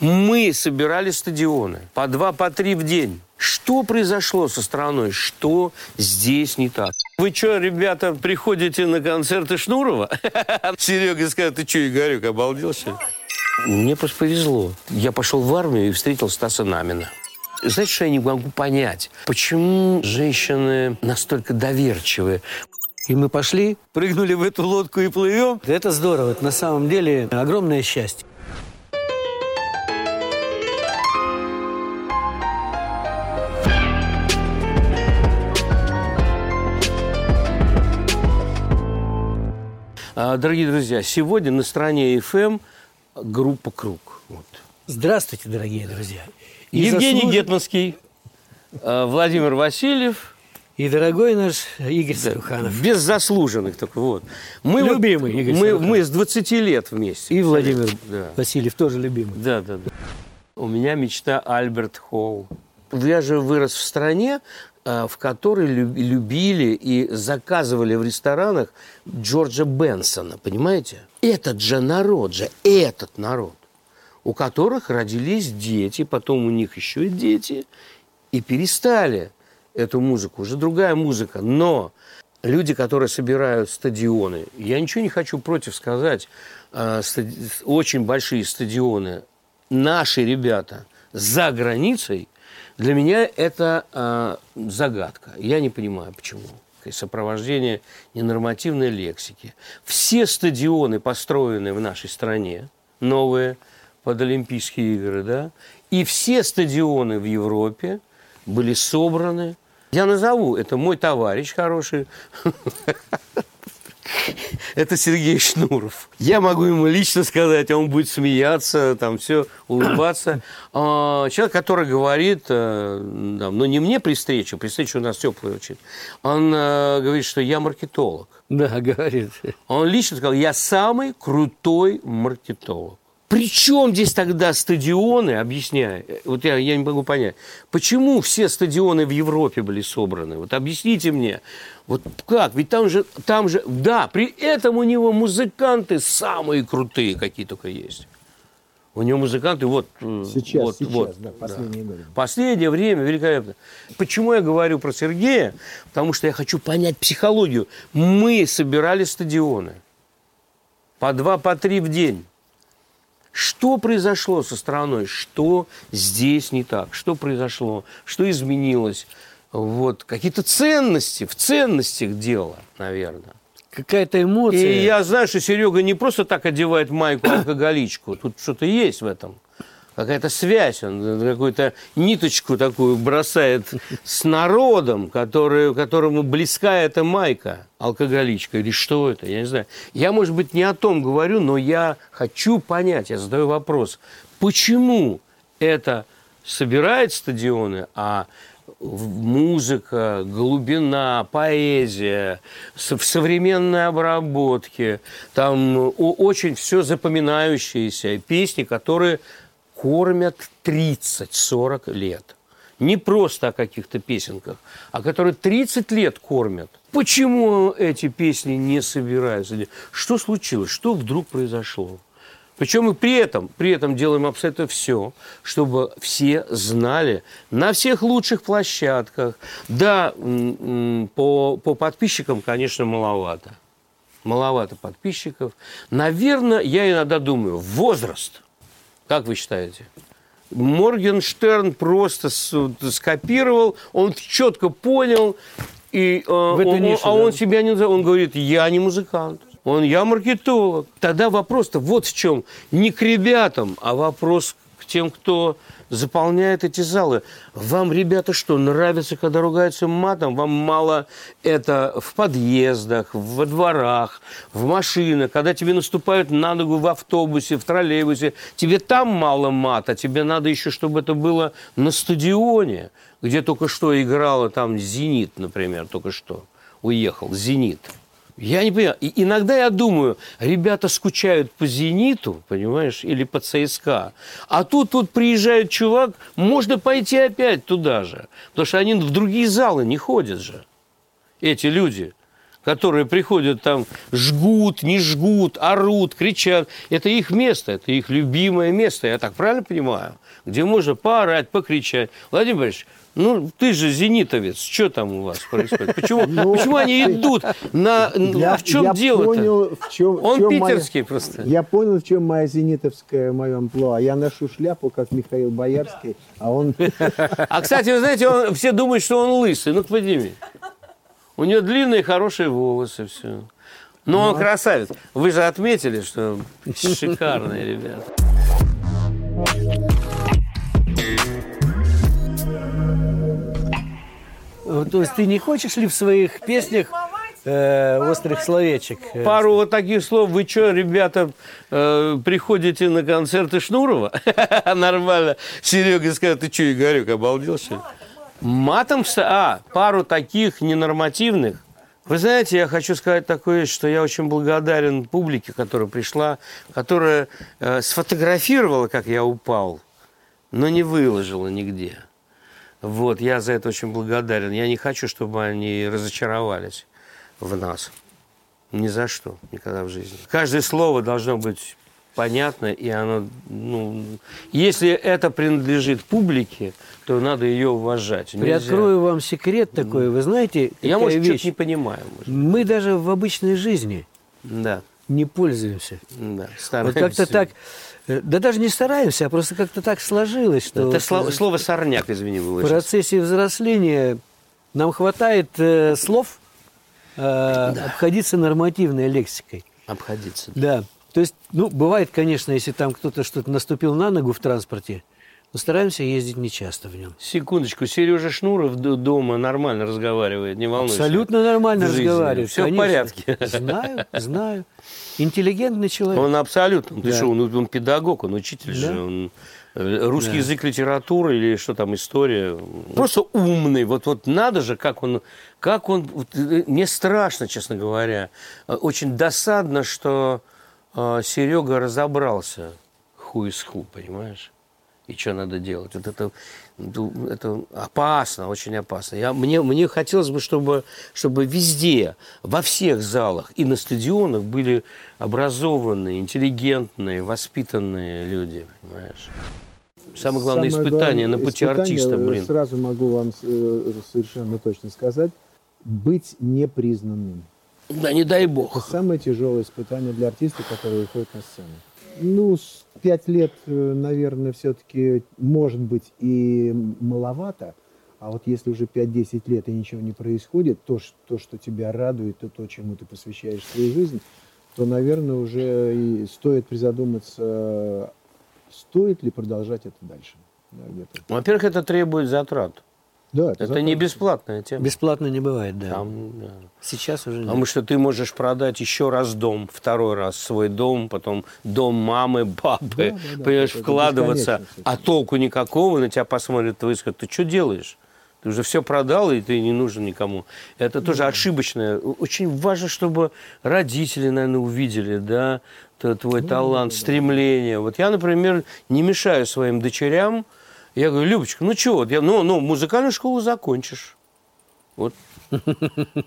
Мы собирали стадионы по два, по три в день. Что произошло со страной? Что здесь не так? Вы что, ребята, приходите на концерты Шнурова? Серега сказал, ты что, Игорек, обалдел что Мне просто повезло. Я пошел в армию и встретил Стаса Намина. Знаете, что я не могу понять? Почему женщины настолько доверчивы? И мы пошли, прыгнули в эту лодку и плывем. Это здорово. Это на самом деле огромное счастье. Дорогие друзья, сегодня на стороне FM группа «Круг». Вот. Здравствуйте, дорогие друзья. И Евгений заслуж... Гетманский, а, Владимир Васильев. И дорогой наш Игорь да, Саруханов. Без заслуженных только вот. Мы любимый вот, Игорь мы, мы с 20 лет вместе. И Владимир да. Васильев тоже любимый. Да, да, да. У меня мечта Альберт Холл. Я же вырос в стране, а, в которой любили и заказывали в ресторанах Джорджа Бенсона, понимаете? Этот же народ же, этот народ, у которых родились дети, потом у них еще и дети, и перестали эту музыку, уже другая музыка. Но люди, которые собирают стадионы, я ничего не хочу против сказать, а, очень большие стадионы, наши ребята за границей – для меня это э, загадка. Я не понимаю, почему. Сопровождение ненормативной лексики. Все стадионы, построенные в нашей стране, новые, под Олимпийские игры, да, и все стадионы в Европе были собраны. Я назову, это мой товарищ хороший, это Сергей Шнуров. Я могу ему лично сказать, а он будет смеяться, там все, улыбаться. А, человек, который говорит, э, ну не мне при встрече, при встрече у нас теплый очень, он э, говорит, что я маркетолог. Да, говорит. Он лично сказал, я самый крутой маркетолог. Причем здесь тогда стадионы, объясняю, вот я, я не могу понять, почему все стадионы в Европе были собраны? Вот объясните мне, вот как? Ведь там же, там же, да, при этом у него музыканты самые крутые, какие только есть. У него музыканты вот... Э, сейчас, вот, сейчас, вот, да, последнее да. время. Последнее время великолепно. Почему я говорю про Сергея? Потому что я хочу понять психологию. Мы собирали стадионы. По два, по три в день. Что произошло со страной? Что здесь не так? Что произошло? Что изменилось? Вот какие-то ценности, в ценностях дело, наверное. Какая-то эмоция. И я знаю, что Серега не просто так одевает майку алкоголичку. Тут что-то есть в этом какая-то связь, он какую-то ниточку такую бросает с народом, который, которому близка эта майка, алкоголичка, или что это, я не знаю. Я, может быть, не о том говорю, но я хочу понять, я задаю вопрос, почему это собирает стадионы, а музыка, глубина, поэзия, в современной обработке, там очень все запоминающиеся песни, которые кормят 30-40 лет. Не просто о каких-то песенках, а которые 30 лет кормят. Почему эти песни не собираются? Что случилось? Что вдруг произошло? Причем мы при этом, при этом делаем абсолютно все, чтобы все знали на всех лучших площадках. Да, по, по подписчикам, конечно, маловато. Маловато подписчиков. Наверное, я иногда думаю, возраст – как вы считаете? Моргенштерн просто скопировал, он четко понял, и, э, он, нише, а да? он себя не он говорит, я не музыкант. Он, я маркетолог. Тогда вопрос-то вот в чем. Не к ребятам, а вопрос тем, кто заполняет эти залы. Вам, ребята, что, нравится, когда ругаются матом? Вам мало это в подъездах, во дворах, в машинах, когда тебе наступают на ногу в автобусе, в троллейбусе. Тебе там мало мата, тебе надо еще, чтобы это было на стадионе, где только что играла там «Зенит», например, только что уехал «Зенит». Я не понимаю. И иногда я думаю, ребята скучают по «Зениту», понимаешь, или по ЦСКА. А тут тут приезжает чувак, можно пойти опять туда же. Потому что они в другие залы не ходят же. Эти люди, которые приходят там, жгут, не жгут, орут, кричат. Это их место, это их любимое место, я так правильно понимаю? Где можно поорать, покричать. Владимир Борисович, ну, ты же зенитовец, что там у вас происходит? Почему, Ну, почему они идут на... Я- в чем я дело-то? в чем, в Он чем моя- питерский просто. Я понял, в чем моя зенитовская мое амплуа. Я ношу шляпу, как Михаил Боярский, а он... А, кстати, вы знаете, он- все думают, что он лысый. Ну, подними. У него длинные, хорошие волосы, все. Но он красавец. Вы же отметили, что шикарные ребята. То есть ты не хочешь ли в своих песнях э, острых словечек? э, Пару вот таких слов. Вы что, ребята, э, приходите на концерты Шнурова? Нормально. Серега сказал, ты что, Игорек, обалдел, что ли? Матом? А, пару таких ненормативных. Вы знаете, я хочу сказать такое, что я очень благодарен публике, которая пришла, которая э, сфотографировала, как я упал, но не выложила нигде. Вот, я за это очень благодарен. Я не хочу, чтобы они разочаровались в нас. Ни за что, никогда в жизни. Каждое слово должно быть понятно, и оно, ну, если это принадлежит публике, то надо ее уважать. Нельзя. Приоткрою вам секрет такой. Вы знаете, Я, может, вещь? не понимаю. Может. Мы даже в обычной жизни Да, не пользуемся. да, Вот стараемся. как-то так, э, да даже не стараемся, а просто как-то так сложилось, что Это вот, слово, э, слово сорняк, извини, в было. сейчас. процессе взросления нам хватает э, слов э, обходиться нормативной лексикой. Обходиться. Да. То есть, ну, бывает, конечно, если там кто-то что-то наступил на ногу в транспорте, но стараемся ездить нечасто в нем. Секундочку, Сережа Шнуров дома нормально разговаривает, не волнуйся. Абсолютно нормально В жизни. разговаривает. Всё в конечно. порядке. Знаю, знаю. Интеллигентный человек. Он абсолютно. Ты Да. что, он, он педагог, он учитель Да. же. Он, э, русский Да. язык, литература или что там, история. Просто умный. Вот, вот надо же, как он... Как он э, мне страшно, честно говоря. Э, Очень досадно, что э, Серега разобрался ху из ху, понимаешь? И что надо делать? Вот это, ну, это опасно, очень опасно. Я, мне, мне хотелось бы, чтобы, чтобы везде, во всех залах и на стадионах были образованные, интеллигентные, воспитанные люди, понимаешь? Самое главное Самое испытание главное на пути испытание, артиста, э, блин. Сразу могу вам э, совершенно точно сказать, быть непризнанным. Да не дай Это бог. самое тяжелое испытание для артиста, который выходит на сцену. Ну, пять лет, э, наверное, все-таки может быть и маловато, а вот если уже 5-10 лет и ничего не происходит, то, то, что тебя радует, то, то, чему ты посвящаешь свою жизнь, то, наверное, уже и стоит призадуматься, стоит ли продолжать это дальше. Во-первых, это требует затрат. Да, Это затраты. не бесплатная тема. Бесплатно не бывает, да. Там, да. Сейчас уже нет. Потому что ты можешь продать еще раз дом, второй раз свой дом, потом дом мамы, папы, Да, да, да, понимаешь, это вкладываться, а толку никакого, на тебя посмотрят твои скажут, ты что делаешь? Ты уже все продал, и ты не нужен никому. Это тоже ошибочное. Очень важно, чтобы родители, наверное, увидели, да, твой талант, стремление. Вот я, например, не мешаю своим дочерям. Я говорю, Любочка, ну чего, я, ну, ну, музыкальную школу закончишь. Вот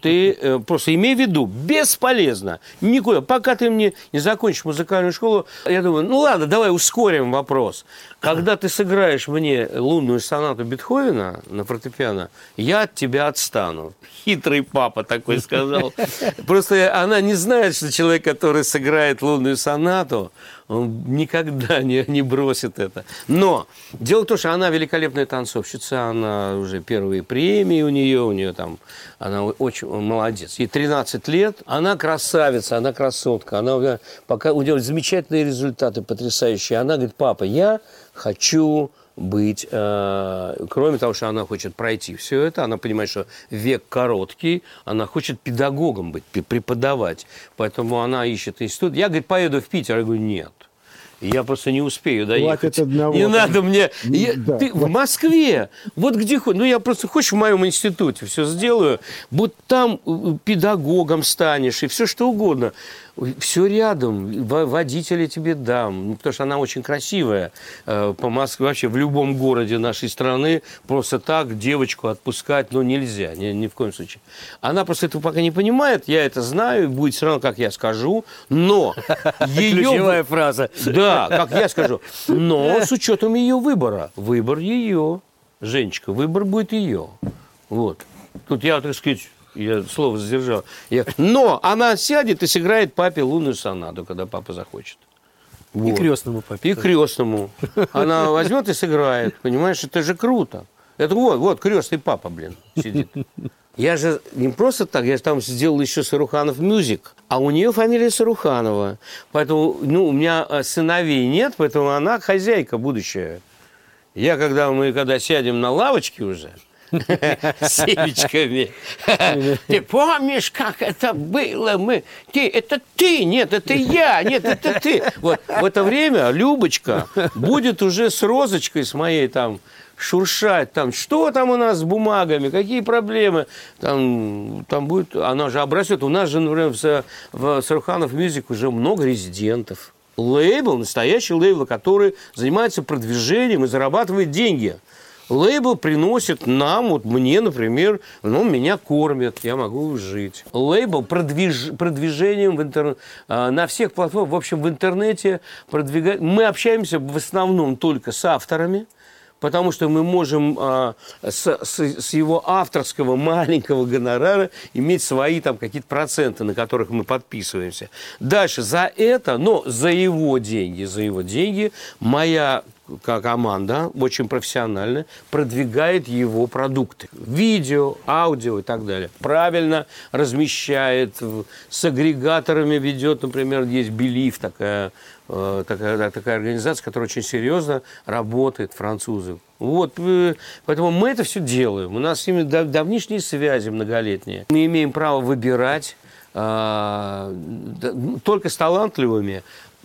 ты э, просто имей в виду, бесполезно. Никуда. Пока ты мне не закончишь музыкальную школу, я думаю, ну ладно, давай ускорим вопрос. Когда ты сыграешь мне лунную сонату Бетховена на фортепиано, я от тебя отстану. Хитрый папа такой сказал. Просто она не знает, что человек, который сыграет лунную сонату, он никогда не, не бросит это. Но дело в том, что она великолепная танцовщица, она уже первые премии у нее, у нее там, она очень молодец. Ей 13 лет, она красавица, она красотка, она пока у нее замечательные результаты, потрясающие. Она говорит, папа, я хочу быть, э, кроме того, что она хочет пройти все это, она понимает, что век короткий, она хочет педагогом быть, преподавать. Поэтому она ищет институт. Я, говорит, поеду в Питер. Я говорю, нет. Я просто не успею доехать. Хватит одного. Не надо мне. Я- Да, ты в. Москве. Вот где хоть. Ну, я просто хочешь в моем институте все сделаю. Вот там э, педагогом станешь и все что угодно. Все рядом, Во- водителя тебе дам, ну, потому что она очень красивая. Э, По Москве, вообще в любом городе нашей страны просто так девочку отпускать, ну, нельзя, ни, ни в коем случае. Она просто этого пока не понимает, я это знаю, будет все равно, как я скажу, но ее... Ключевая фраза. Да, как я скажу. Но с учетом ее выбора. Выбор ее. Женечка, выбор будет ее. Вот. Тут я, так сказать, я слово сдержал. Я... Но она сядет и сыграет папе лунную сонаду, когда папа захочет. И Вот. крестному папе. И крестному. Она возьмет и сыграет. Понимаешь, это же круто. Это вот, вот, крестный папа, блин, сидит. Я же не просто так, я же там сделал еще Саруханов мюзик, а у нее фамилия Саруханова. Поэтому, ну, у меня э, сыновей нет, поэтому она хозяйка будущая. Я, когда мы, когда сядем на лавочке уже, семечками. Ты помнишь, как это было? Мы, ты, это ты, нет, это я, нет, это ты. Вот в это время Любочка будет уже с розочкой, с моей там шуршать, там, что там у нас с бумагами, какие проблемы, там, там будет, она же обрастет, у нас же, например, в, в Саруханов Мюзик уже много резидентов. Лейбл, настоящий лейбл, который занимается продвижением и зарабатывает деньги. Лейбл приносит нам, вот мне, например, ну, меня кормят, я могу жить. Лейбл продвиж- продвижением в интер... а, на всех платформах, в общем, в интернете продвигать. Мы общаемся в основном только с авторами, потому что мы можем а, с, с- с его авторского маленького гонорара иметь свои там какие-то проценты, на которых мы подписываемся. Дальше за это, но за его деньги, за его деньги моя команда, очень профессиональная, продвигает его продукты. Видео, аудио и так далее. Правильно размещает, с агрегаторами ведет, например, есть Белив, такая, э, такая, такая организация, которая очень серьезно работает, французы. Вот, э, поэтому мы это все делаем. У нас с ними дав- давнишние связи многолетние. Мы имеем право выбирать а, только с талантливыми,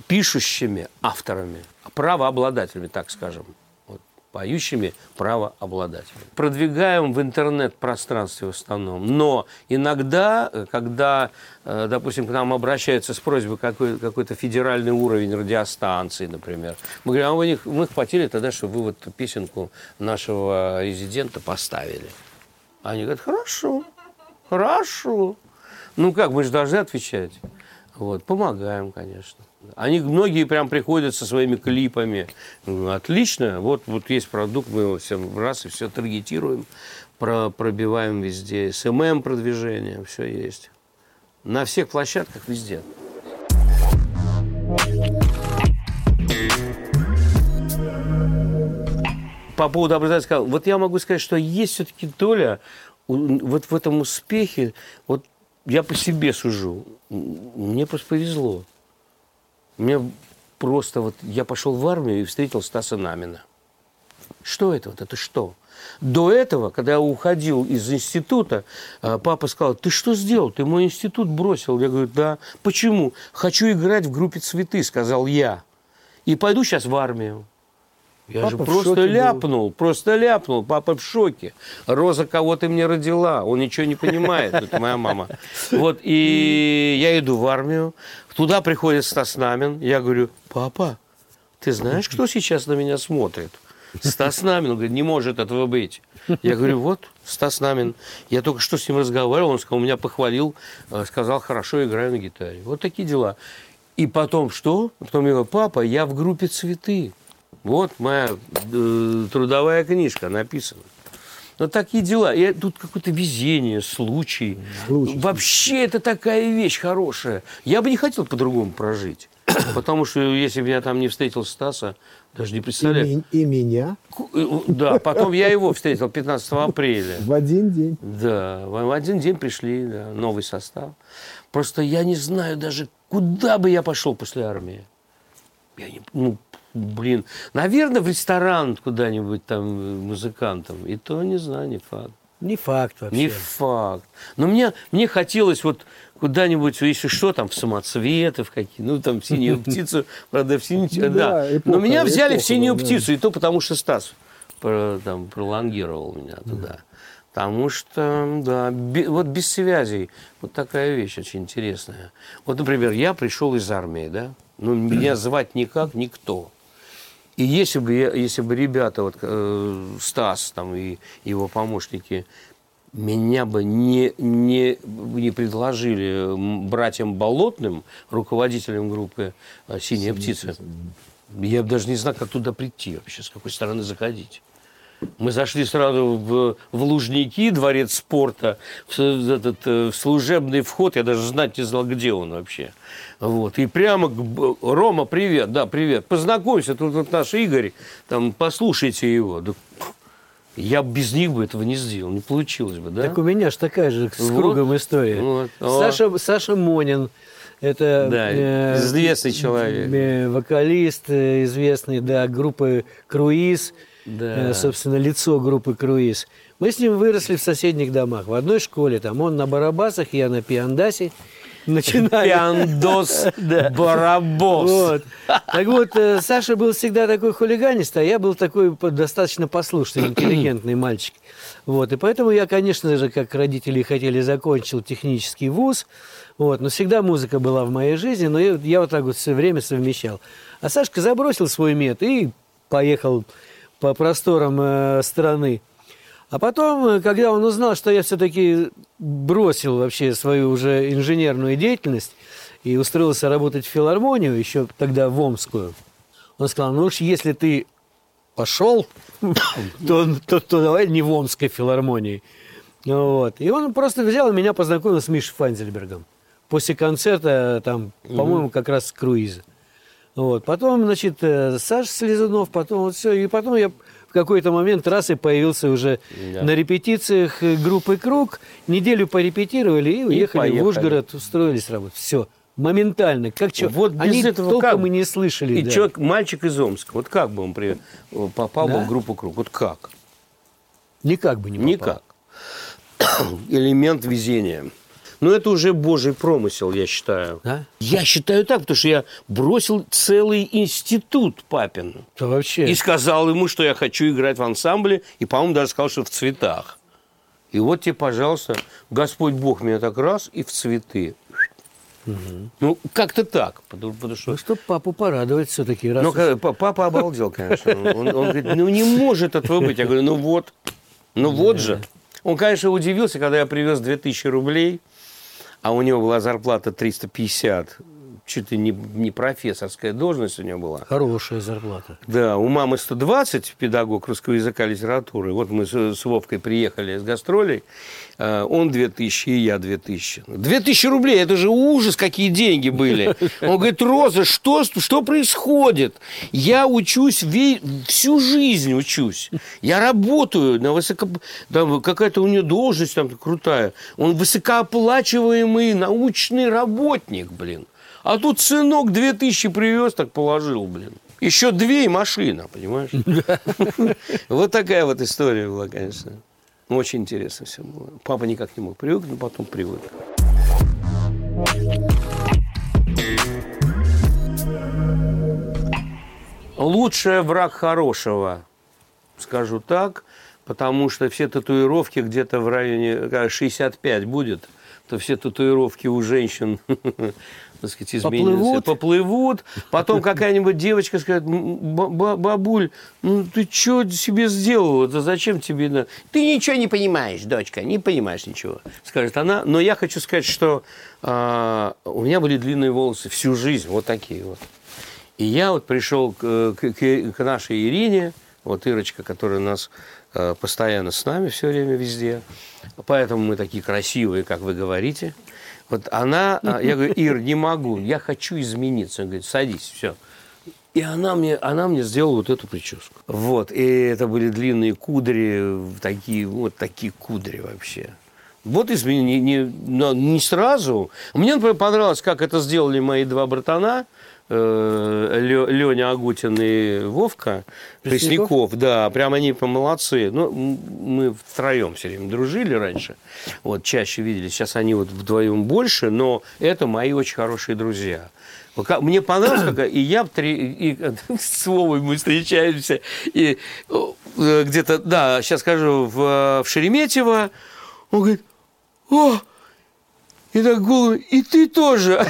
пишущими авторами, правообладателями, так скажем. Вот, поющими правообладателями. Продвигаем в интернет-пространстве в основном. Но иногда, э, когда, э, допустим, к нам обращаются с просьбой какой, какой-то федеральный уровень радиостанции, например, мы говорим, а вы не, мы хотели тогда, чтобы вы вот песенку нашего резидента поставили. Они говорят, хорошо, хорошо. Ну как, мы же должны отвечать. Вот, помогаем, конечно. Они многие прям приходят со своими клипами. Ну, Отлично, вот, вот есть продукт, мы его всем раз и все таргетируем, про, пробиваем везде. SMM продвижение, все есть. На всех площадках везде. По поводу образования сказал, вот я могу сказать, что есть все-таки доля вот в этом успехе, вот я по себе сужу. Мне просто повезло. Мне просто вот я пошел в армию и встретил Стаса Намина. Что это вот? Это что? До этого, когда я уходил из института, э, папа сказал, ты что сделал? Ты мой институт бросил. Я говорю, да. Почему? Хочу играть в группе «Цветы», сказал я. И пойду сейчас в армию. Я Папа же просто шоке был. ляпнул, просто ляпнул. Папа в шоке. Роза, кого ты мне родила? Он ничего не понимает. Это моя мама. Вот, и я иду в армию. Туда приходит Стас Намин. Я говорю, папа, ты знаешь, кто сейчас на меня смотрит? Стас Намин. Он говорит, не может этого быть. Я говорю, вот, Стас Намин. Я только что с ним разговаривал, он сказал, меня похвалил, э, сказал, хорошо играю на гитаре. Вот такие дела. И потом что? Потом я говорю, папа, я в группе «Цветы». Вот моя э, трудовая книжка написана. Вот такие дела. И тут какое-то везение, случай. Случай. Вообще это такая вещь хорошая. Я бы не хотел по-другому прожить. Потому что если бы я там не встретил Стаса, даже не И, представляю. ми- и меня э, Да, потом я его встретил 15 апреля. в один день. Да, в в один день пришли, да, новый состав. Просто я не знаю даже, куда бы я пошел после армии. Я не, ну, блин, наверное, в ресторан куда-нибудь там э, музыкантом. И то не знаю, не факт. Не факт вообще. Не факт. Но мне, мне хотелось вот куда-нибудь, если что, там, в самоцветы, в какие, ну, там, в синюю птицу, правда, в синюю, Ну да. Но меня взяли в синюю птицу, и то потому что Стас там, пролонгировал меня туда. Потому что, да, вот без связей, вот такая вещь очень интересная. Вот, например, я пришел из армии, да, ну, меня звать никак никто. И если бы, я- если бы ребята, вот э, Стас там и его помощники, меня бы не, не, не предложили братьям Болотным, руководителям группы э, «Синяя птица», я бы даже не знал, как туда прийти вообще, с какой стороны заходить. Мы зашли сразу в, в Лужники, дворец спорта, в, этот, э, в служебный вход. Я даже знать не знал, где он вообще. Вот. И прямо к Рома, привет, да, привет. Познакомься, тут вот наш Игорь, там, послушайте его. Да, я без них бы этого не сделал, не получилось бы, да? Так у меня же такая же с Вот. кругом история. Вот. О. Саша, Саша Монин, это Да, э, известный человек. э, вокалист э, известный, да, группы Круиз, Да. э, собственно, лицо группы Круиз. Мы с ним выросли в соседних домах, в одной школе. Там он на барабасах, я на пиандасе. Начинали. Пиандос Барабос. Вот. Так вот, э, Саша был всегда такой хулиганист, а я был такой достаточно послушный, интеллигентный мальчик. Вот. И поэтому я, конечно же, как родители хотели, закончил технический вуз. Вот. Но всегда музыка была в моей жизни, но я, я вот так вот все время совмещал. А Сашка забросил свой мед и поехал по просторам э, страны. А потом, э, когда он узнал, что я все-таки бросил вообще свою уже инженерную деятельность и устроился работать в филармонию, еще тогда в Омскую, он сказал, ну уж если ты пошел, то, то, то давай не в Омской филармонии. Вот. И он просто взял и меня познакомил с Мишей Файнзельбергом. После концерта, там, по-моему, как раз круиза. Вот. Потом, значит, э, Саша Слезунов, потом вот все. И потом я в какой-то момент раз и появился уже Да. на репетициях э, группы «Круг». Неделю порепетировали и уехали поехали. в Ужгород, устроились работать. Все. Моментально. Как чё? Вот без Они этого толком как? и не слышали. И да. человек, мальчик из Омска, вот как бы он при- попал бы Да? в группу «Круг»? Вот как? Никак бы не попал. Никак. Элемент везения. Но это уже божий промысел, я считаю. Да? Я считаю так, потому что я бросил целый институт папин. То вообще... И сказал ему, что я хочу играть в ансамбле, и, по-моему, даже сказал, что в цветах. И вот тебе, пожалуйста, Господь Бог меня так раз и в цветы. Ну, как-то так. Потому, потому что... Ну, чтобы папу порадовать все-таки. Раз Ну, уж- папа обалдел, конечно. Он, он говорит, ну не может этого быть. Я говорю, ну вот, ну вот же. Он, конечно, удивился, когда я привез 2000 рублей, а у него была зарплата 350. Чуть ли не, не профессорская должность у него была. Хорошая зарплата. Да, у мамы 120 педагог русского языка и литературы. Вот мы с, с Вовкой приехали с гастролей. э, Он 2000 и я 2000. 2000 рублей, это же ужас, какие деньги были. Он говорит, Роза, что, что происходит? Я учусь, ве- всю жизнь учусь. Я работаю на высоко... Там какая-то у него должность там крутая. Он высокооплачиваемый научный работник, блин. А тут сынок 2000 привез, так положил, блин. Еще две и машина, понимаешь? Вот такая вот история была, конечно. Очень интересно все было. Папа никак не мог привыкнуть, но потом привык. Лучший враг хорошего, скажу так, потому что все татуировки где-то в районе когда 65 будет, то все татуировки у женщин, так сказать, изменятся. Поплывут. Поплывут. Потом какая-нибудь девочка скажет, «М, ба- ба- бабуль, ну ты что себе сделала? Да зачем тебе? на-?» Ты ничего не понимаешь, дочка, не понимаешь ничего, скажет она. Но я хочу сказать, что а, у меня были длинные волосы всю жизнь, вот такие вот. И я вот пришел к, к- к- нашей Ирине, вот Ирочка, которая у нас э, постоянно с нами все время везде, поэтому мы такие красивые, как вы говорите. Вот она, а, я говорю, Ир, не могу, я хочу измениться. Она говорит, садись, все. И она мне, она мне сделала вот эту прическу. Вот, и это были длинные кудри, такие, вот такие кудри вообще. Вот изменение, не, но не сразу. Мне, например, понравилось, как это сделали мои два братана, Леня Агутин и Вовка Пресняков? Пресняков, да, прям они молодцы. Ну, мы втроем все время дружили раньше, вот, чаще виделись. Сейчас они вот вдвоем больше, но это мои очень хорошие друзья. Мне понравилось, как и я в три, и, с Вовой мы встречаемся, и э, где-то, да, сейчас скажу, в, в Шереметьево, он говорит, о, и так голову, и ты тоже.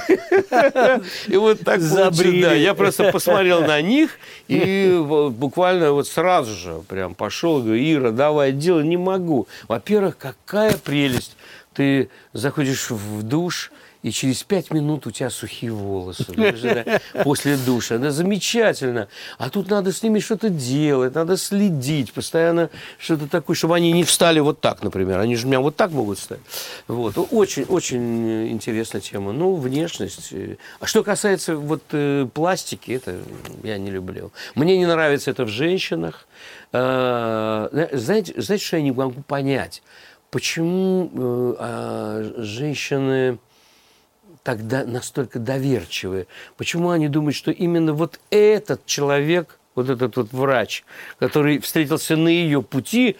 И вот так Забрили. да. Я просто посмотрел на них и буквально вот сразу же прям пошел, говорю, Ира, давай, делай, не могу. Во-первых, какая прелесть. Ты заходишь в душ, и через пять минут у тебя сухие волосы да, после душа. Это замечательно. А тут надо с ними что-то делать, надо следить, постоянно что-то такое, чтобы они не встали вот так, например. Они же у меня вот так могут встать. Вот. Очень, очень интересная тема. Ну, внешность. А что касается вот э, пластики, это я не люблю. Мне не нравится это в женщинах. Э, Знаете, знаете, что я не могу понять? Почему э, а, женщины тогда настолько доверчивые? Почему они думают, что именно вот этот человек, вот этот вот врач, который встретился на ее пути,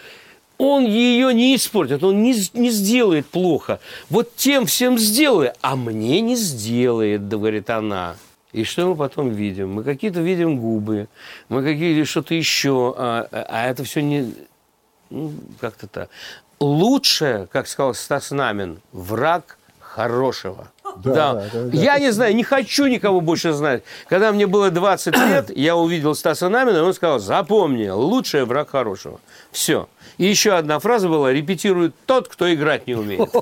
он ее не испортит, он не, не сделает плохо. Вот тем всем сделает, а мне не сделает, говорит она. И что мы потом видим? Мы какие-то видим губы, мы какие-то что-то еще, а, а это все не, ну, как-то так. Лучшее, как сказал Стас Намин, враг хорошего. Да, да, да, да. Я не знаю, не хочу никого больше знать. Когда мне было 20 лет, я увидел Стаса Намина, и он сказал, запомни, лучшее враг хорошего. Все. И еще одна фраза была, репетирует тот, кто играть не умеет.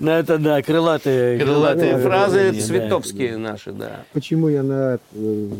Ну, это да, крылатые. Крылатые фразы цветовские наши, да. Почему я на э,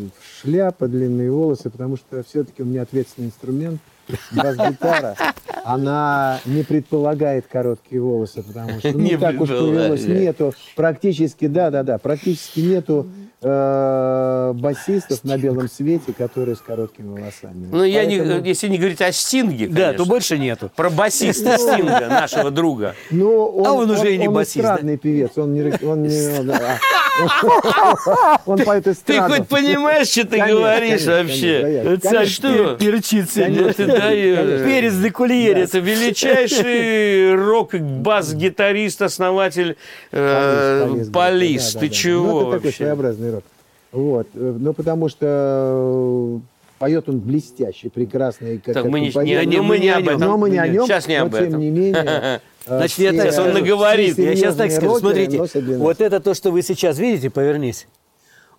шляпа, длинные волосы? Потому что все-таки у меня ответственный инструмент. Бас-гитара, она не предполагает короткие волосы, потому что ну, Не так уж повелось, нету практически, да, да, да, практически нету э, басистов на белом свете, которые с короткими волосами. Ну, я не, если не говорить о Стинге, Да, конечно. то больше нету. Про басиста Стинга, нашего друга. Ну, он, А он уже и не он басист, эстрадный певец, он не, он не, он, а, он поет Ты хоть понимаешь, что ты говоришь вообще? конечно. что? Ну даешь. Перец де кулиерец. Это величайший рок-бас-гитарист, основатель э, Полис, да, да, Ты да. чего Ну, вообще? своеобразный. Вот. э, Ну, потому что э, поет он блестяще, прекрасно. и как Так мы не, не- ну, мы не об этом. Но мы не о нем. Сейчас не об но, тем этом. не менее. э, Значит, я так Сейчас он наговорит. Я сейчас так скажу. Смотрите, вот это то, что вы сейчас видите, повернись.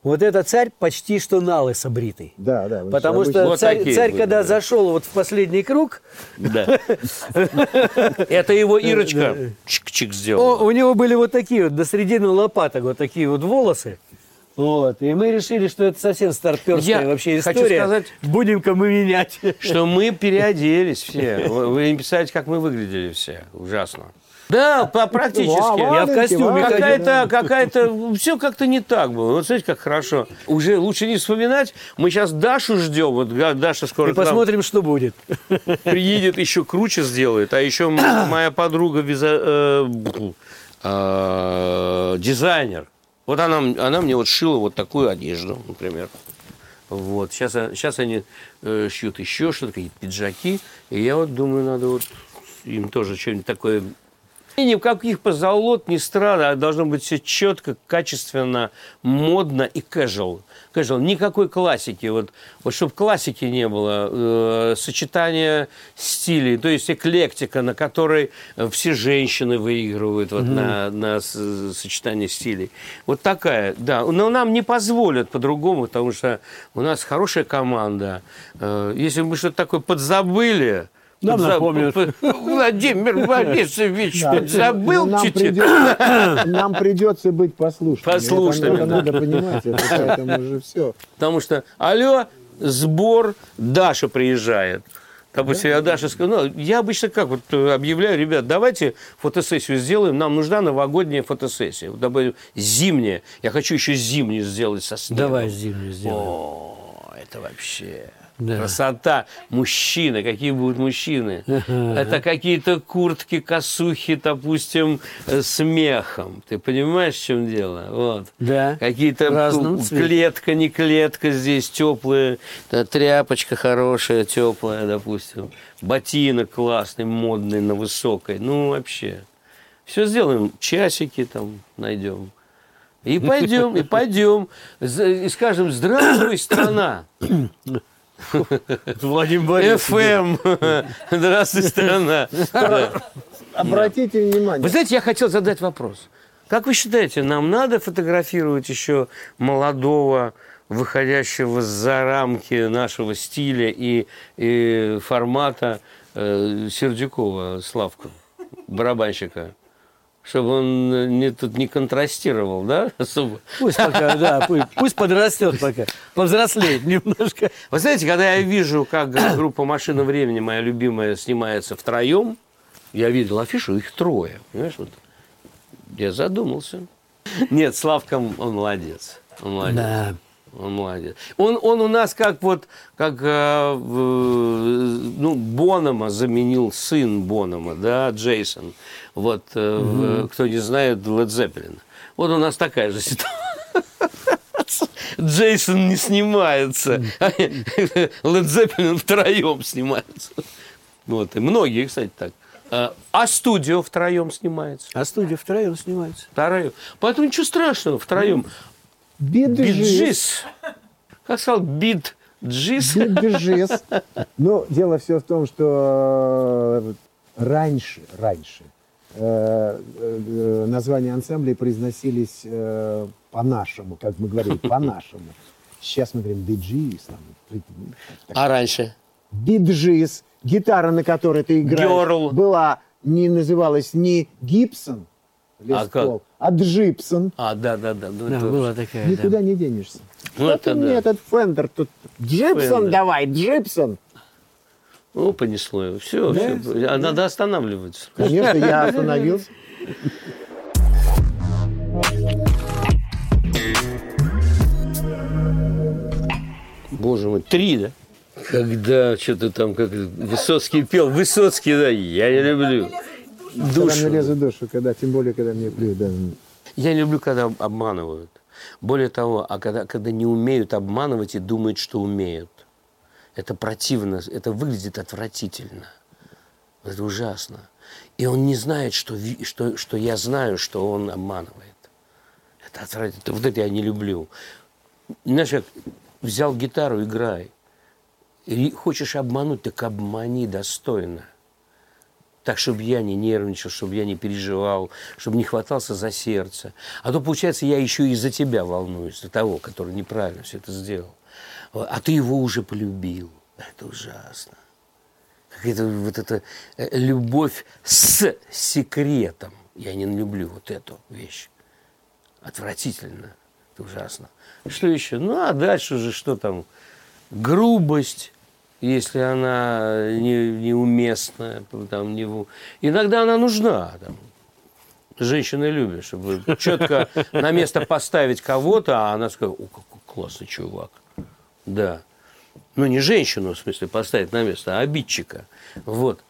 Вот это царь почти что налысо бритый. Да, да. Потому что Вот царь, такие царь были, когда да. зашел вот в последний круг, Да. Это его Ирочка чик-чик сделала. у него были вот такие вот до середины лопаток вот такие вот волосы. Вот. И мы решили, что это совсем старперская Я вообще хочу история. сказать- Будем-ка мы менять. Что мы переоделись все. Вы не представляете, как мы выглядели все. Ужасно. Да, по- практически. Я в костюме. Какая-то, какая-то, все как-то не так было. Вот смотрите, как хорошо. Уже лучше не вспоминать. Мы сейчас Дашу ждем. Вот Даша скоро И посмотрим, что будет. приедет, еще круче сделает. А еще моя подруга виза- э, э, дизайнер. Вот она, она мне вот шила вот такую одежду, например. Вот. Сейчас, сейчас они э, шьют еще что-то, какие-то пиджаки. И я вот думаю, надо вот им тоже что-нибудь такое и ни в каких позолот, ни стран, а должно быть все четко, качественно, модно и casual. Casual. Никакой классики. Вот, вот чтобы классики не было, э, сочетание стилей, то есть эклектика, на которой э, все женщины выигрывают вот, на, на с- сочетание стилей. Вот такая, да. Но нам не позволят по-другому, потому что у нас хорошая команда. Э, если мы что-то такое подзабыли, Нам напомнят. Владимир Борисович, Да, забыл нам, придется, нам придется быть послушными. Послушными, Это, да. надо понимать, это поэтому уже все. Потому что, алло, сбор, Даша приезжает. Допустим, я Даша сказал, ну, я обычно как вот э, объявляю, ребят, давайте фотосессию сделаем, нам нужна новогодняя фотосессия. Вот, допустим, зимняя. Я хочу еще зимнюю сделать со снегом. Давай зимнюю сделаем. О, это вообще... Да. Красота. Мужчины. Какие будут мужчины? Это какие-то куртки, косухи, допустим, э, с мехом. Ты понимаешь, в чем дело? Вот. Да. Какие-то клетка, не клетка здесь, теплые, да, тряпочка хорошая, теплая, допустим. Ботинок классный, модный, на высокой. Ну, вообще. Все сделаем. Часики там найдем. И пойдем, и пойдем. И скажем, здравствуй, страна. Владимир ФМ. Здравствуй, страна. Обратите внимание. Вы знаете, я хотел задать вопрос. Как вы считаете, нам надо фотографировать еще молодого, выходящего за рамки нашего стиля и, и формата э, Сердюкова Славку, барабанщика? Чтобы он э, не, тут не контрастировал, да, особо? Пусть пока, да, пусть, пусть подрастет пока, повзрослеет немножко. Вы знаете, когда я вижу, как группа «Машина времени», моя любимая, снимается втроем, я видел афишу, их трое. Понимаешь, вот. Я задумался. Нет, Славка, он молодец. Он молодец. Да. Он молодец. Он, он у нас как вот, как, э, ну, Бонома заменил сын Бонома, да, Джейсон. Вот, э, кто не знает, Led Zeppelin. Вот у нас такая же ситуация. Джейсон не снимается. Led Zeppelin втроем снимается. Вот, и многие, кстати, так. А а студио втроем снимается. А студия втроем снимается. Втроем. Поэтому ничего страшного, втроем. Bee Gees. Как сказал, Bee Gees. Bee Gees. Но дело все в том, что э, раньше, раньше э, э, названия ансамблей произносились по-нашему, как мы говорили, по-нашему. Сейчас мы говорим так. А раньше? Bee Gees, гитара, на которой ты играешь, была, не называлась не Гибсон, Лес А как? А Джипсон. А, да, да, да. ну Да, была такая, да. Никуда не денешься. Ну, Вот это мне да. этот Фендер тут. Джипсон Фендер. давай, Джипсон. Ну, понесло его. Все, все. А надо останавливаться. Конечно, я остановился. Боже мой, три, да? Когда что-то там, как Высоцкий пел, Высоцкий, да, я не люблю. Когда Душу. мне лезут душу, когда, тем более, когда мне плюют, да. Я не люблю, когда обманывают. Более того, а когда, когда не умеют обманывать и думают, что умеют. Это противно, это выглядит отвратительно. Это ужасно. И он не знает, что, что, что я знаю, что он обманывает. Это отвратительно. Вот это я не люблю. Знаешь, как взял гитару, играй. И хочешь обмануть, так обмани достойно. Так, чтобы я не нервничал, чтобы я не переживал, чтобы не хватался за сердце. А то, получается, я еще и за тебя волнуюсь, за того, который неправильно все это сделал. А ты его уже полюбил. Это ужасно. Какая-то вот эта э, любовь с секретом. Я не люблю вот эту вещь. Отвратительно. Это ужасно. Что еще? Ну, а дальше уже что там? Грубость, если она не, неуместная. Там, не, иногда она нужна. Там. Женщины любят, чтобы четко на место поставить кого-то, а она скажет, о, какой классный чувак. Да. Ну, не женщину, в смысле, поставить на место, а обидчика. Вот.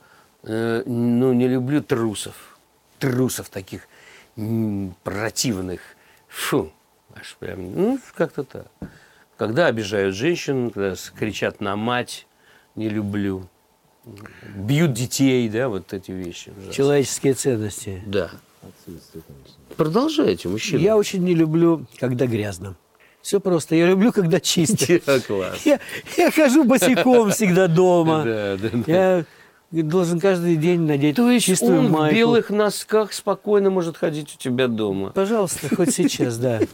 Э, Ну, не люблю трусов. Трусов таких противных. Фу. Аж прям, ну, как-то так. Когда обижают женщин, когда кричат на мать, не люблю. Бьют детей, да, вот эти вещи. ужасные. Человеческие ценности. Да. Продолжайте, мужчина. Я очень не люблю, когда грязно. Все просто. Я люблю, когда чисто. Я, я хожу босиком всегда дома. Да, да, да. Я должен каждый день надеть То есть чистую он в майку. белых носках спокойно может ходить у тебя дома. Пожалуйста, хоть сейчас, да.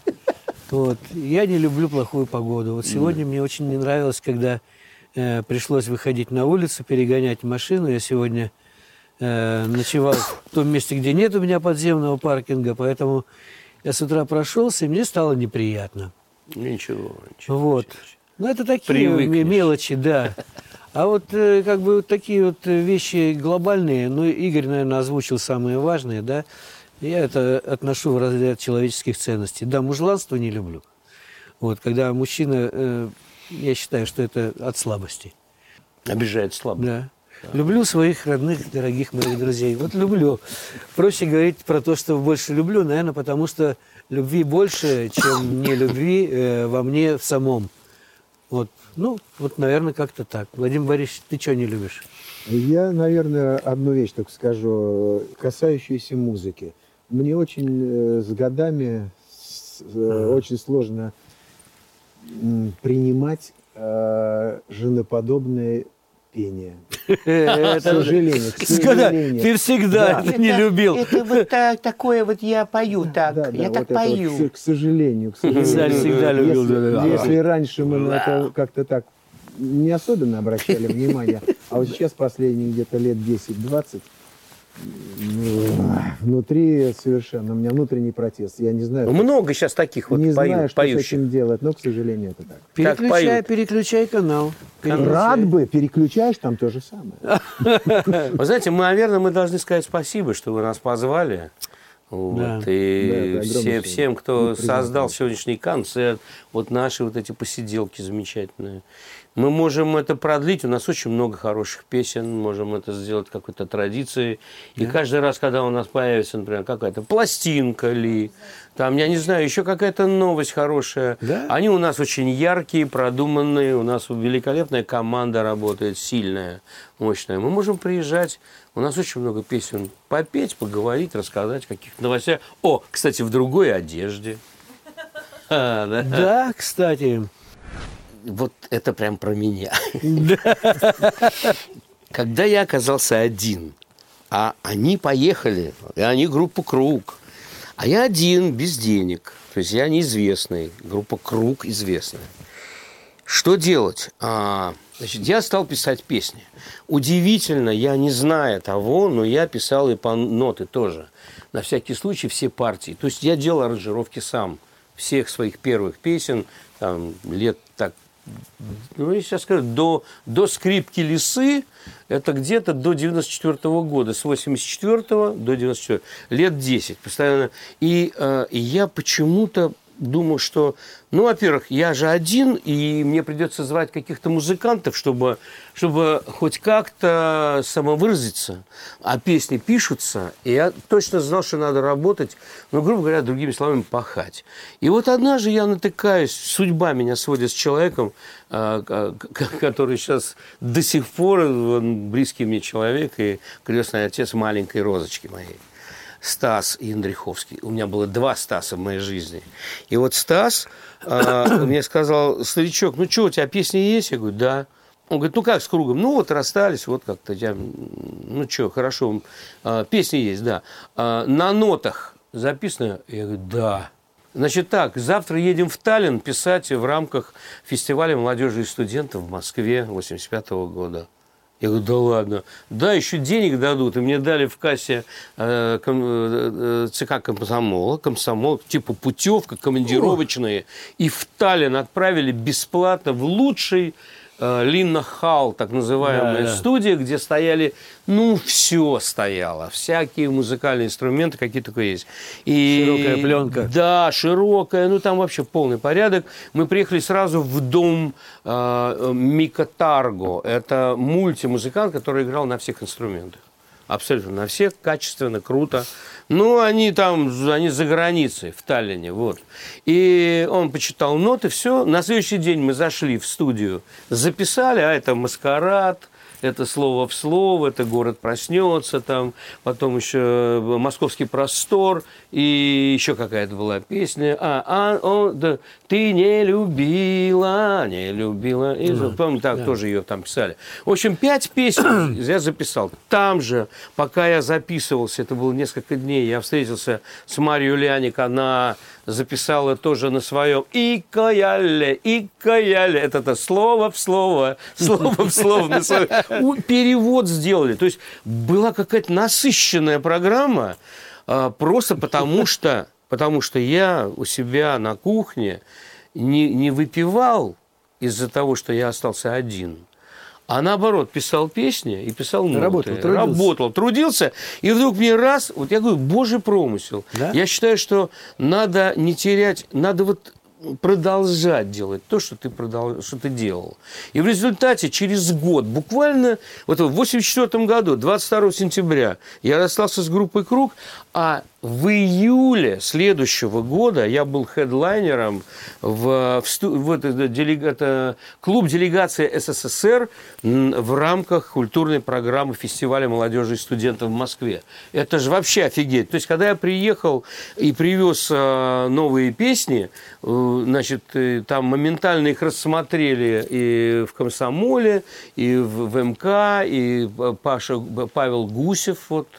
Вот. Я не люблю плохую погоду. Вот сегодня мне очень не нравилось, когда э, пришлось выходить на улицу, перегонять машину. Я сегодня э, ночевал в том месте, где нет у меня подземного паркинга, поэтому я с утра прошелся, и мне стало неприятно. Ничего, ничего. Вот. ничего. Ну, это такие Привыкнешь. ме- мелочи, да. А вот э, как бы вот такие вот вещи глобальные, ну, Игорь, наверное, озвучил самые важные, да, я это отношу в разряд человеческих ценностей. Да, мужланство не люблю. Вот, когда мужчина э, Я считаю, что это от слабости. Обижает слабо. Да. Люблю своих родных, дорогих моих друзей. Вот люблю. Проще говорить про то, что больше люблю, наверное, потому что любви больше, чем не любви э, во мне в самом. Вот. Ну, вот, наверное, как-то так. Владимир Борисович, ты что не любишь? Я, наверное, одну вещь только скажу, касающуюся музыки. Мне очень э, с годами с- э, очень сложно принимать э, женоподобное пение. К сожалению, к Всегда, сожалению. ты всегда это не любил. Это вот так, такое вот я пою так, я так пою. к, сожалению, к сожалению. всегда любил. Если, раньше мы на это как-то так не особенно обращали внимание, а вот сейчас последние где-то лет 10-20, ну, внутри совершенно, у меня внутренний протест. Я не знаю, Много сейчас таких вот не пою- знаю, что с поющих. этим делать, но, к сожалению, это так. Переключай, поют. переключай канал. Переключай. Рад бы, переключаешь, там то же самое. Вы знаете, мы, наверное, мы должны сказать спасибо, что вы нас позвали. Вот. Да. И Да, это все- огромное всем, кто ну, создал сегодняшний концерт, вот наши вот эти посиделки замечательные. Мы можем это продлить, у нас очень много хороших песен, можем это сделать какой-то традицией. И каждый раз, когда у нас появится, например, какая-то пластинка ли, там, я не знаю, еще какая-то новость хорошая. Да. Они у нас очень яркие, продуманные, у нас великолепная команда работает, сильная, мощная. Мы можем приезжать, у нас очень много песен попеть, поговорить, рассказать каких-то новостях. О, кстати, в другой одежде. А, да? Да, кстати. Вот это прям про меня. Когда я оказался один, а они поехали, и они группа «Круг», а я один, без денег, то есть я неизвестный, группа «Круг» известная. Что делать? А, значит, я стал писать песни. Удивительно, я не зная того, но я писал и по ноты тоже. На всякий случай все партии. То есть я делал аранжировки сам всех своих первых песен, там, лет так, сейчас скажу, до, до скрипки лисы, это где-то до 94 года, с 84 до 94 лет 10 постоянно. И, э, и я почему-то думал, что, ну, во-первых, я же один, и мне придется звать каких-то музыкантов, чтобы, чтобы хоть как-то самовыразиться. А песни пишутся, и я точно знал, что надо работать, ну, грубо говоря, другими словами, пахать. И вот однажды я натыкаюсь, судьба меня сводит с человеком, а, который сейчас до сих пор близкий мне человек и крестный отец маленькой розочки моей. Стас и. У меня было два Стаса в моей жизни. И вот Стас а, мне сказал, старичок, ну что, у тебя песни есть? Я говорю, да. Он говорит, ну как с кругом? Ну вот расстались, вот как-то я, ну что, хорошо, А, песни есть, да. А, на нотах записано? Я говорю, да. Значит так, завтра едем в Таллин писать в рамках фестиваля молодежи и студентов в Москве 85 года. Я говорю, да ладно. Да, еще денег дадут. И мне дали в кассе э, ком- э, э, ЦК комсомола, комсомол, типа путевка, командировочные. И в Таллин отправили бесплатно в лучший Линна Халл, так называемая Да, да. студия, где стояли, ну, все стояло. Всякие музыкальные инструменты, какие только есть. И, Широкая пленка. Да, широкая. Ну, там вообще полный порядок. Мы приехали сразу в дом э, Мика Тарго. Это мультимузыкант, который играл на всех инструментах. Абсолютно на всех, качественно, круто. Ну, они там, они за границей, в Таллине, вот. И он почитал ноты, все. На следующий день мы зашли в студию, записали, а это «Маскарад», это слово в слово, это город проснется, там, потом еще московский простор, и еще какая-то была песня. А, а о, да, ты не любила, не любила. И, помню, так тоже ее там писали. В общем, пять песен я записал. Там же, пока я записывался, это было несколько дней, я встретился с Марией Ляник, она записала тоже на своем «Икаяле, икаяле». Это-то слово в слово, слово в слово. на своем. Перевод сделали. То есть была какая-то насыщенная программа, а, просто потому что, потому что я у себя на кухне не, не выпивал из-за того, что я остался один. А наоборот, писал песни и писал ноты. Работал, трудился. Работал, трудился. И вдруг мне раз, вот я говорю, божий промысел. Да? Я считаю, что надо не терять, надо вот продолжать делать то, что ты, продол... что ты делал. И в результате через год, буквально вот в 84 году, 22 сентября, я расстался с группой «Круг», а в июле следующего года я был хедлайнером в, в, в это, делега- клуб делегации СССР в рамках культурной программы фестиваля молодежи и студентов в Москве. Это же вообще офигеть. То есть, когда я приехал и привез э, новые песни, э, значит, э, там моментально их рассмотрели и в комсомоле, и в, в МК, и Паша Павел Гусев, вот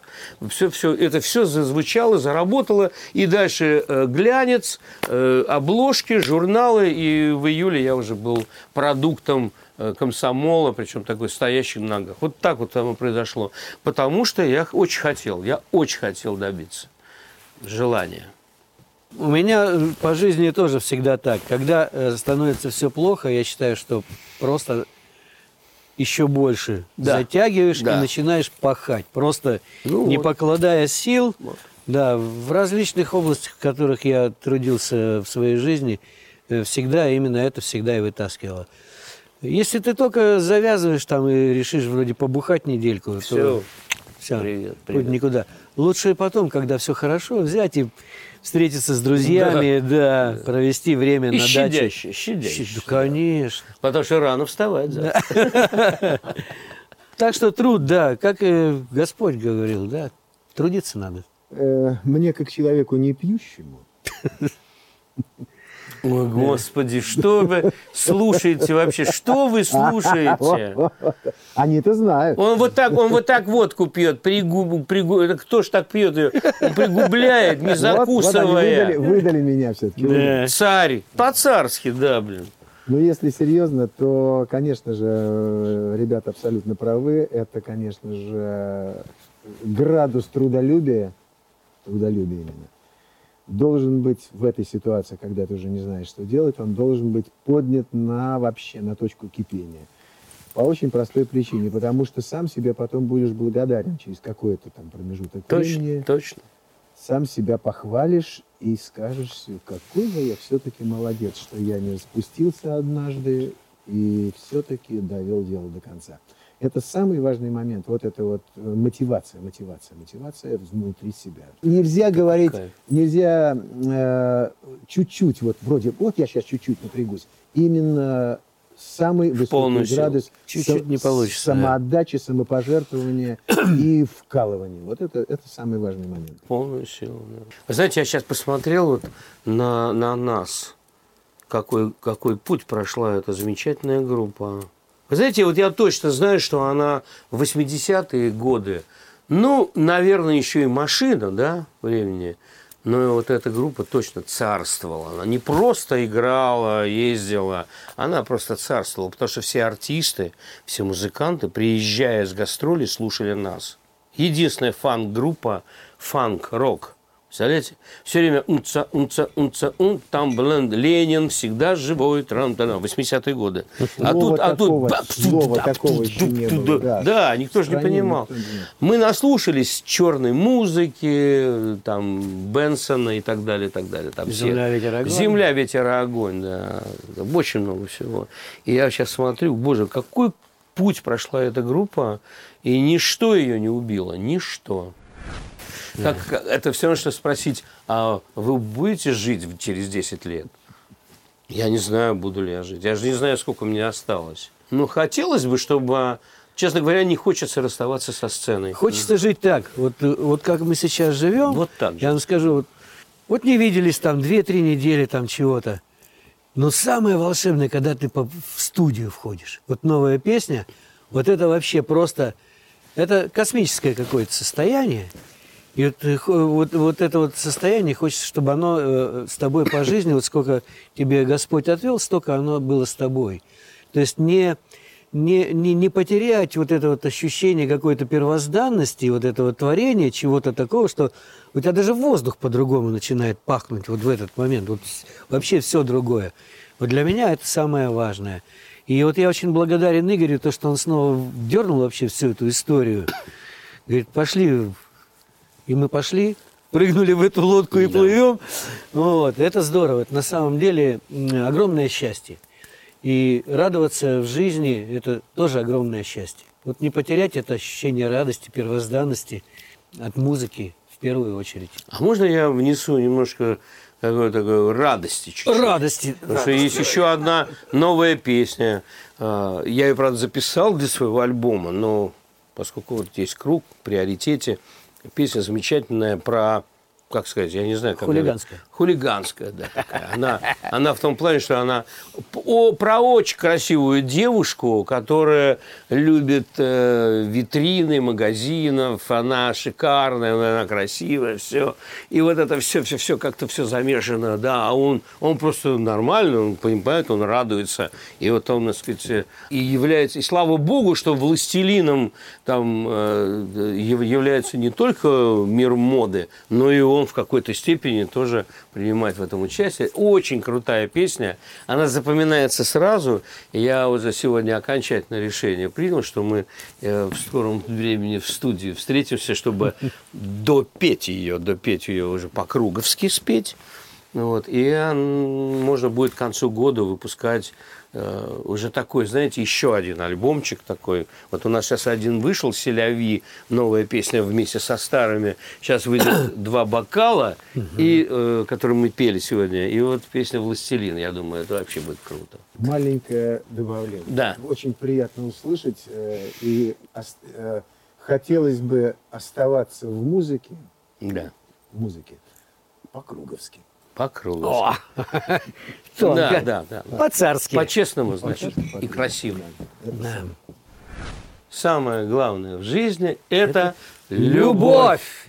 все, все, это все зазвучало, заработало, и дальше э, глянец, э, обложки, журналы, и в июле я уже был продуктом э, комсомола, причем такой стоящий на ногах. Вот так вот оно произошло. Потому что я очень хотел, я очень хотел добиться желания. У меня по жизни тоже всегда так. Когда становится все плохо, я считаю, что просто еще больше Да. затягиваешь Да. и начинаешь пахать. Просто Ну не вот. покладая сил. Вот. Да, в различных областях, в которых я трудился в своей жизни, э, всегда именно это всегда и вытаскивало. Если ты только завязываешь там и решишь вроде побухать недельку, Все. то все, Привет, привет. никуда. Лучше потом, когда все хорошо, взять и встретиться с друзьями, да, провести время И на даче. щадяще, щадяще. Да, конечно. Потому что рано вставать. завтра. Так что труд, да, как и Господь говорил, да, трудиться надо. Э, Мне, как человеку не пьющему, Ой, господи, что вы слушаете вообще? Что вы слушаете? они-то знают. Он вот так, он вот так водку пьет, пригуб, пригу- это кто ж так пьет ее? Пригубляет, не Вот- вот они закусывая. выдали, выдали меня все-таки. Да. Царь, по-царски, да, блин. Но если серьезно, то, конечно же, ребята абсолютно правы. Это, конечно же, градус трудолюбия, трудолюбия именно, должен быть в этой ситуации, когда ты уже не знаешь, что делать, он должен быть поднят на вообще, на точку кипения. По очень простой причине, потому что сам себе потом будешь благодарен через какой-то там промежуток времени Точно, точно. сам себя похвалишь и скажешь, какой же я все-таки молодец, что я не спустился однажды и все-таки довел дело до конца. Это самый важный момент. Вот это вот э, мотивация, мотивация, мотивация внутри себя. Нельзя говорить, Кайф. нельзя э, чуть-чуть, вот вроде, вот я сейчас чуть-чуть напрягусь. Именно самый высокий градус Чуть-чуть не получится, да. самоотдачи, самопожертвования и вкалывания. Вот это, это самый важный момент. Полную силу. да. Вы знаете, я сейчас посмотрел вот на, на нас, какой, какой путь прошла эта замечательная группа. Вы знаете, вот я точно знаю, что она в 80-е годы, ну, наверное, еще и машина, да, времени, но вот эта группа точно царствовала. Она не просто играла, ездила, она просто царствовала, потому что все артисты, все музыканты, приезжая с гастролей, слушали нас. Единственная фанк-группа фанк-рок. Представляете? Все время унца, унца, унца, ун, там, блин, Ленин всегда живой, трам -тарам, 80-е годы. А тут, а тут, да, никто же не понимал. Мы наслушались черной музыки, там, Бенсона и так далее, и так далее. Там все- «Земля, ветер, огонь». Земля, ветер, огонь, да. Очень много всего. И я сейчас смотрю, боже, какой путь прошла эта группа, и ничто ее не убило, ничто. Как, как- это все равно, что спросить, а вы будете жить через 10 лет? Я не знаю, буду ли я жить. Я же не знаю, сколько меня осталось. Ну, хотелось бы, чтобы, честно говоря, не хочется расставаться со сценой. Хочется жить так, вот, э, вот как мы сейчас живем. Вот так же. Я вам скажу, вот, вот не виделись там 2-3 недели там чего-то. Но самое волшебное, когда ты по- в студию входишь. Вот новая песня, вот это вообще просто, это космическое какое-то состояние. И вот, э, вот, вот это вот состояние, хочется, чтобы оно э, с тобой по жизни, вот сколько тебе Господь отвел, столько оно было с тобой. То есть не, не, не, не потерять вот это вот ощущение какой-то первозданности, вот этого творения, чего-то такого, что у тебя даже воздух по-другому начинает пахнуть вот в этот момент. Вот вообще все другое. Вот для меня это самое важное. И вот я очень благодарен Игорю, то, что он снова дернул вообще всю эту историю. Говорит, пошли. И мы пошли. прыгнули в эту лодку и плывем. Вот, это здорово. Это на самом деле огромное счастье. И радоваться в жизни – это тоже огромное счастье. Вот не потерять это ощущение радости, первозданности от музыки в первую очередь. А можно я внесу немножко такой, такой радости чуть-чуть? Радости. Потому что есть еще одна новая песня. А, Я ее, правда, записал для своего альбома, но поскольку вот есть круг в приоритете, песня замечательная про, как сказать, я не знаю, как Хулиганская. она- Хулиганская, да. такая. Она, она в том плане, что она о, про очень красивую девушку, которая любит э, витрины магазинов, она шикарная, она красивая, все. И вот это все, все, все как-то все замешано, да, а он, он просто нормальный, он понимает, он радуется. И вот он, так сказать, и является, и слава богу, что властелином там э, яв- является не только мир моды, но и он в какой-то степени тоже принимает в этом участие. Очень крутая песня, она запоминается сразу. Я вот за сегодня окончательное решение принял, что мы э, в скором времени в студии встретимся, чтобы допеть ее, допеть ее уже по-круговски спеть. Вот, и можно будет к концу года выпускать уже такой, знаете, еще один альбомчик такой. Вот у нас сейчас один вышел, «Селяви», новая песня вместе со старыми. Сейчас выйдет два бокала, и, э, которые мы пели сегодня. И вот песня «Властелин». Я думаю, это вообще будет круто. Маленькое добавление. Да. Очень приятно услышать. э, И э, хотелось бы оставаться в музыке, Да, в музыке по-круговски. Тонко. Да, да, да. да. По-царски. По-честному, значит, и красиво. Да. Самое главное в жизни – это Любовь.